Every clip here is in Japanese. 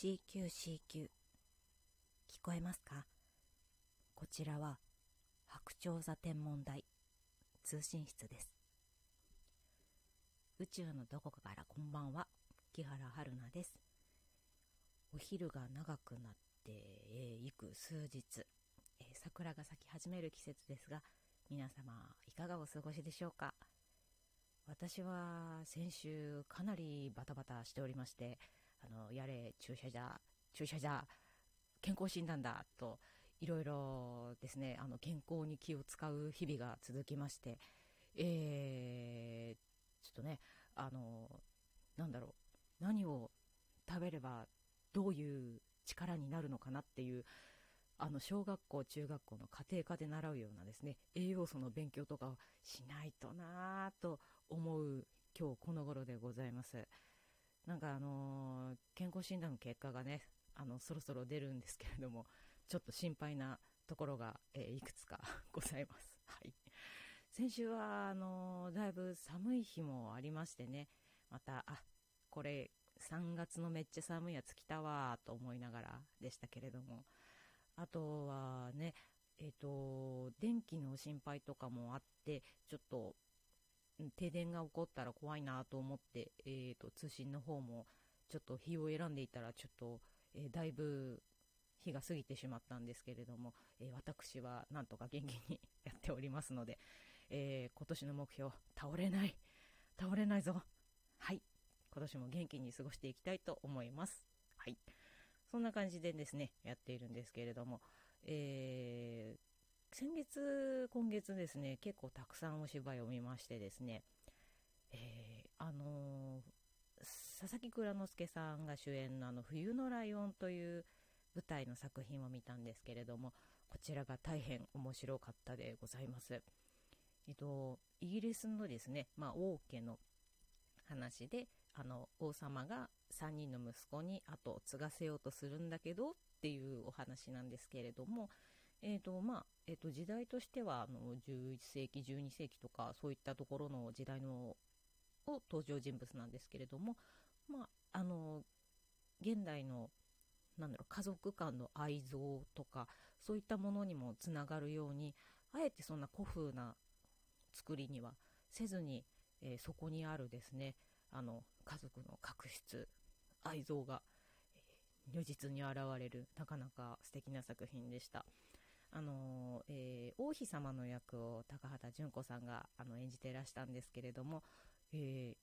CQCQ 聞こえますか？こちらは白鳥座天文台通信室です。宇宙のどこかからこんばんは木原春菜です。お昼が長くなっていく数日、桜が咲き始める季節ですが皆様いかがお過ごしでしょうか？私は先週かなりバタバタしておりましてあの、やれ、注射じゃ、注射じゃ、健康診断だ、と、いろいろですね、あの、健康に気を使う日々が続きまして、えー、ちょっとね、あの、なんだろう、何を食べればどういう力になるのかなっていう、あの、小学校、中学校の家庭科で習うようなですね、栄養素の勉強とかをしないとなぁと思う今日この頃でございます。なんかあのー、健康診断の結果がね、あの、そろそろ出るんですけれども、ちょっと心配なところが、えー、いくつか ございます。はい。先週は、あのー、だいぶ寒い日もありましてね、また、あ、これ、3月のめっちゃ寒いやつ来たわと思いながらでしたけれども、あとはね、えっ、と、電気の心配とかもあって、ちょっと停電が起こったら怖いなと思って、えーと、通信の方もちょっと日を選んでいたらちょっと、えー、だいぶ日が過ぎてしまったんですけれども、えー、私はなんとか元気にやっておりますので、えー、今年の目標倒れない倒れないぞ。はい。今年も元気に過ごしていきたいと思います。はい。そんな感じでですねやっているんですけれども、えー、先月、今月ですね、結構たくさんお芝居を見ましてですね、えー、あのー、佐々木蔵之介さんが主演のあの、冬のライオンという舞台の作品を見たんですけれども、こちらが大変面白かったでございます。えっと、イギリスのですね、まあ、王家の話で、あの、王様が3人の息子に後を継がせようとするんだけどっていうお話なんですけれども、え、ー、と、まあ、え、ー、と、時代としては、あの、11世紀、12世紀とか、そういったところの時代の、を登場人物なんですけれども、まあ、あの、現代の、なんだろう、家族間の愛憎とか、そういったものにもつながるように、あえてそんな古風な作りにはせずに、えー、そこにあるですね、あの、家族の確執、愛憎が、如実に現れる、なかなか素敵な作品でした。あの、えー、王妃様の役を高畑淳子さんが、あの、演じていらしたんですけれども、え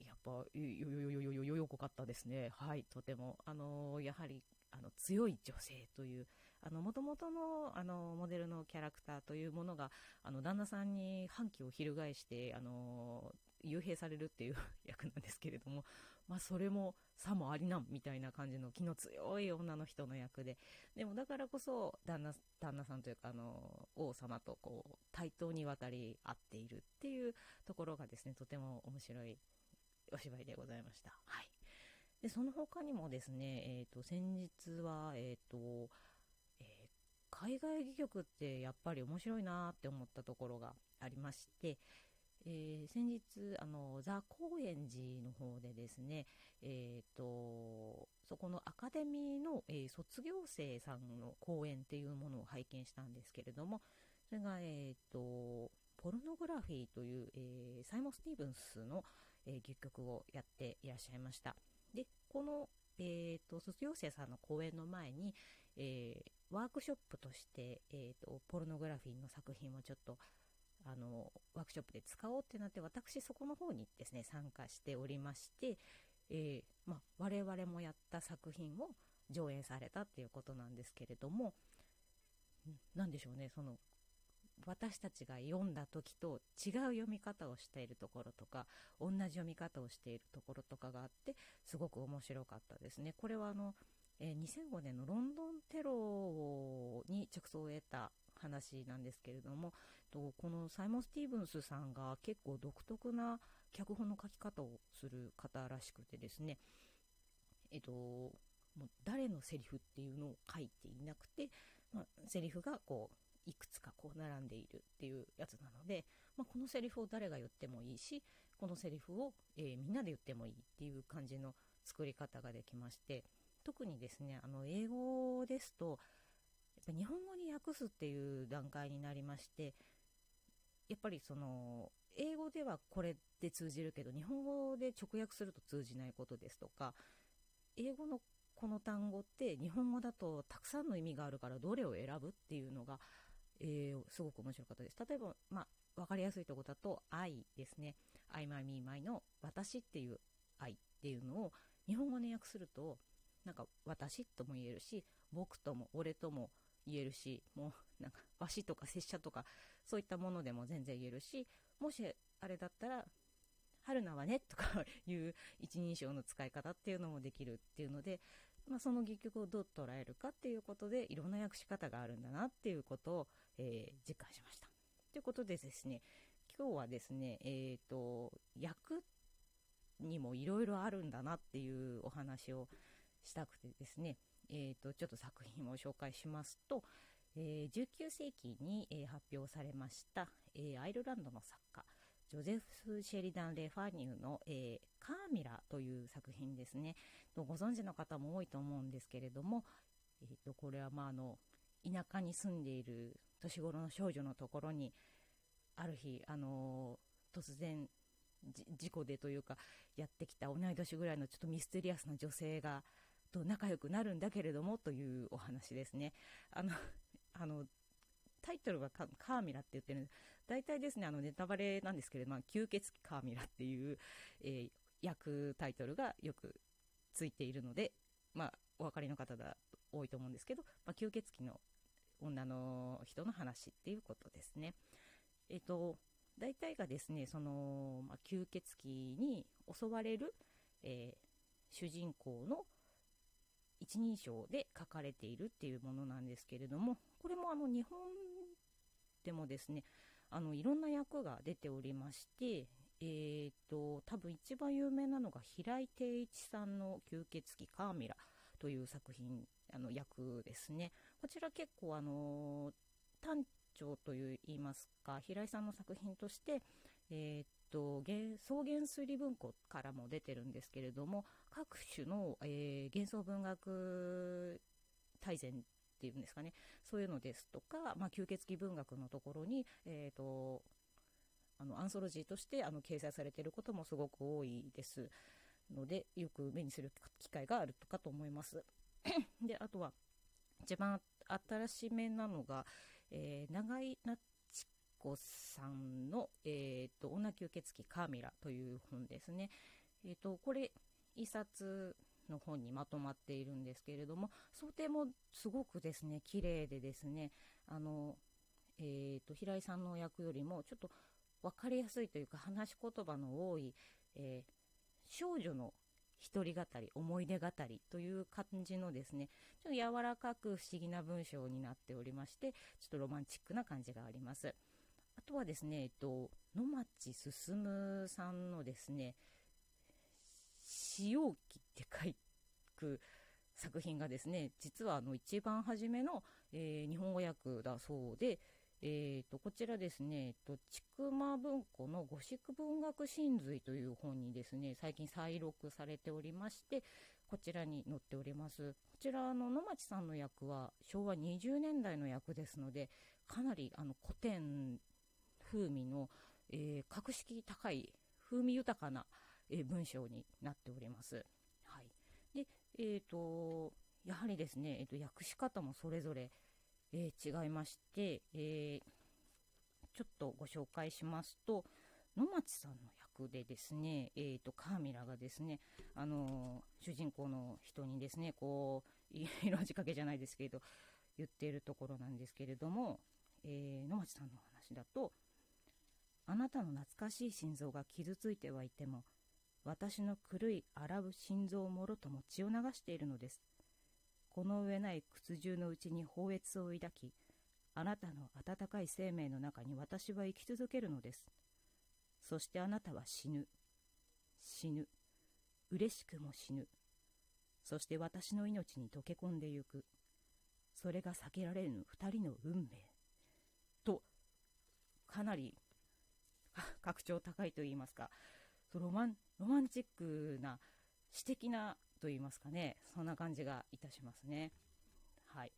ー、やっぱ、よ、よ、よ、よ、よ、よ、よよかったですね。はい、とても。あの、やはり、あの、強い女性という、あの、もとの、あの、モデルのキャラクターというものが、あの、旦那さんに反旗を翻して、あの、幽閉されるっていう役なんですけれども、まあそれもさもありなんみたいな感じの気の強い女の人の役で、でもだからこそ旦那、旦那さんというかあの、王様とこう対等に渡り合っているっていうところがですね、とても面白いお芝居でございました。はい。で、その他にもですね、えっ、ー、と、先日は、えっ、ー、と、えー、海外戯曲ってやっぱり面白いなって思ったところがありまして、えー、先日、あの、ザ・高円寺の方でですね、え、ー、と、そこのアカデミーの、えー、卒業生さんの講演っていうものを拝見したんですけれども、それが、えっ、と、ポルノグラフィーという、えサイモン・スティーブンスの、え戯曲をやっていらっしゃいました。で、この、えっ、と、卒業生さんの講演の前に、えワークショップとして、えっ、と、ポルノグラフィーの作品をちょっと、あの、ワークショップで使おうってなって、私そこの方にですね、参加しておりまして、えー、まあ、我々もやった作品を上演されたっていうことなんですけれども、何でしょうね、その、私たちが読んだ時と違う読み方をしているところとか、同じ読み方をしているところとかがあって、すごく面白かったですね。これはあの、え、2005年のロンドンテロに着想を得た話なんですけれども、とこのサイモン・スティーブンスさんが結構独特な脚本の書き方をする方らしくてですね、えっと、もう誰のセリフっていうのを書いていなくて、まあ、セリフがこう、いくつかこう並んでいるっていうやつなので、まあ、このセリフを誰が言ってもいいし、このセリフを、えー、みんなで言ってもいいっていう感じの作り方ができまして、特にですねあの英語ですとぱ日本語に訳すっていう段階になりましてやっぱりその英語ではこれで通じるけど日本語で直訳すると通じないことですとか英語のこの単語って日本語だとたくさんの意味があるからどれを選ぶっていうのが、えー、すごく面白かったです。例えば、まあ、分かりやすいところだと愛ですね。I, my, me, my の私っていう愛っていうのを日本語に訳するとなんか私とも言えるし僕とも俺とも言えるしもうなんかわしとか拙者とかそういったものでも全然言えるしもしあれだったら春菜はねとか いう一人称の使い方っていうのもできるっていうので、まあ、その戯曲をどう捉えるかっていうことでいろんな訳し方があるんだなっていうことを、えー、実感しました。ということでですね今日はですね、えーと、役にもいろいろあるんだなっていうお話をしたくてですね、えーと、ちょっと作品を紹介しますと、えー、19世紀に、えー、発表されました、えー、アイルランドの作家ジョゼフ・シェリダン・レファニューの、えカーミラという作品ですね。ご存知の方も多いと思うんですけれども、えーと、これは、まあ、あの田舎に住んでいる年頃の少女のところにある日、あの突然事故でというかやってきた同い年ぐらいのちょっとミステリアスな女性がと仲良くなるんだけれどもというお話ですね。あの あのタイトルがカーミラって言ってるんです大体ですねあのネタバレなんですけれども吸血鬼カーミラっていう、えー、役タイトルがよくついているので、まあ、お分かりの方が多いと思うんですけど、まあ、吸血鬼の女の人の話っていうことですね。えっ、ー、と大体がですねその、まあ、吸血鬼に襲われる、えー、主人公の一人称で書かれているっていうものなんですけれどもこれもあの日本でもですねあのいろんな役が出ておりましてえーと、多分一番有名なのが平井定一さんの「吸血鬼カーミラ」という作品あの役ですね。こちら結構あの短長といいますか平井さんの作品として、えーと、草原推理文庫からも出てるんですけれども各種の、えー、幻想文学大全っていうんですかねそういうのですとか、まあ、吸血鬼文学のところに、えーと、あのアンソロジーとしてあの掲載されていることもすごく多いですのでよく目にする機会があるかと思います。であとは一番新しめなのが、えー、長井なちこさんの、えーと、女吸血鬼カーミラという本ですね。えーと、これ一冊の本にまとまっているんですけれども想定もすごくですね綺麗でですねあの、えーと、平井さんの役よりもちょっと分かりやすいというか話し言葉の多い、えー、少女の一人語り思い出語りという感じのですねちょっと柔らかく不思議な文章になっておりましてちょっとロマンチックな感じがありますとはですね、えっと、野町進さんのですね使用記って書く作品がですね実はあの一番初めの、えー、日本語訳だそうで、えーと、こちらですね、えっと、ちくま文庫の五色文学真髄という本にですね、最近再録されておりまして、こちらに載っております。こちらの野町さんの役は昭和20年代の役ですので、かなりあの古典風味の、えー、格式高い、風味豊かな、えー、文章になっております。はい。で、えっ、ー、と、やはりですね、えっ、と、訳し方もそれぞれ、えー、違いまして、えー、ちょっとご紹介しますと野町さんの役でですね、えーと、カーミラがですね、あのー、主人公の人にですねこう 色仕掛けじゃないですけど言っているところなんですけれども、えー、野町さんの話だとなたの懐かしい心臓が傷ついてはいても私の狂い洗う心臓もろとも血を流しているのですこの上ない屈辱のうちに放越を抱き、あなたの温かい生命の中に私は生き続けるのです。そしてあなたは死ぬ。死ぬ。嬉しくも死ぬ。そして私の命に溶け込んでゆく。それが避けられぬ二人の運命。と、かなり 格調高いと言いますか、ロマンロマンチックな詩的なと言いますかね、そんな感じがいたしますね。はい。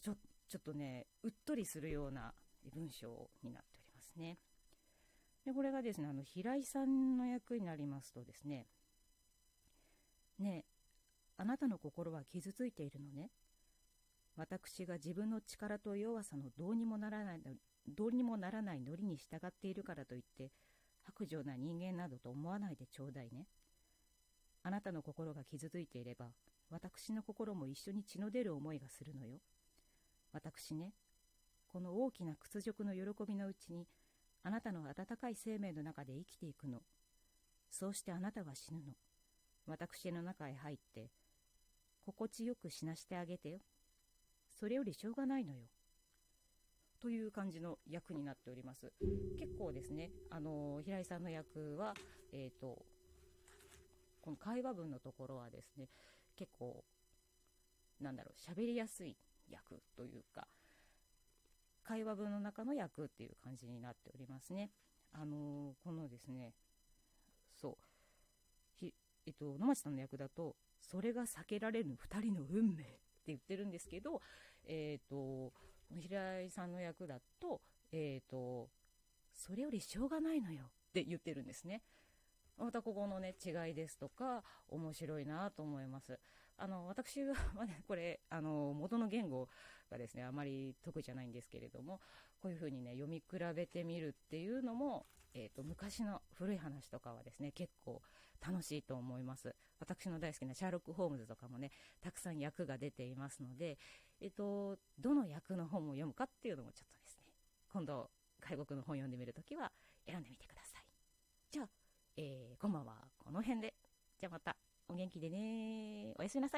ちょ、ちょっとね、うっとりするような文章になっておりますね。で、これがですね、あの、平井さんの役になりますとですね、ねえ、あなたの心は傷ついているのね。私が自分の力と弱さのどうにもならない、どうにもならないノリに従っているからといって、白状な人間などと思わないでちょうだいね。あなたの心が傷ついていれば、私の心も一緒に血の出る思いがするのよ。私ね、この大きな屈辱の喜びのうちに、あなたの温かい生命の中で生きていくの。そうしてあなたは死ぬの。私の中へ入って、心地よく死なしてあげてよ。それよりしょうがないのよ。という感じの役になっております。結構ですね、あの平井さんの役は、えっ、ー、と、この会話文のところはですね、結構、なんだろう、喋りやすい役というか、会話文の中の役っていう感じになっておりますね。あのこのですね、そう、ひえっと、野町さんの役だと、それが避けられる2人の運命って言ってるんですけど、えっ、と、平井さんの役だと、えっ、と、それよりしょうがないのよって言ってるんですね。またここのね、違いですとか、面白いなと思います。あの、私はね、これ、あの、元の言語がですね、あまり得意じゃないんですけれども、こういうふうにね、読み比べてみるっていうのも、えっ、ー、と、昔の古い話とかはですね、結構楽しいと思います。私の大好きなシャーロック・ホームズとかもね、たくさん役が出ていますので、えっ、と、どの役の本を読むかっていうのもちょっとですね、今度、外国の本読んでみるときは選んでみてください。じゃあ、えー、今晩はこの辺で。じゃあまた、お元気でねおやすみなさい。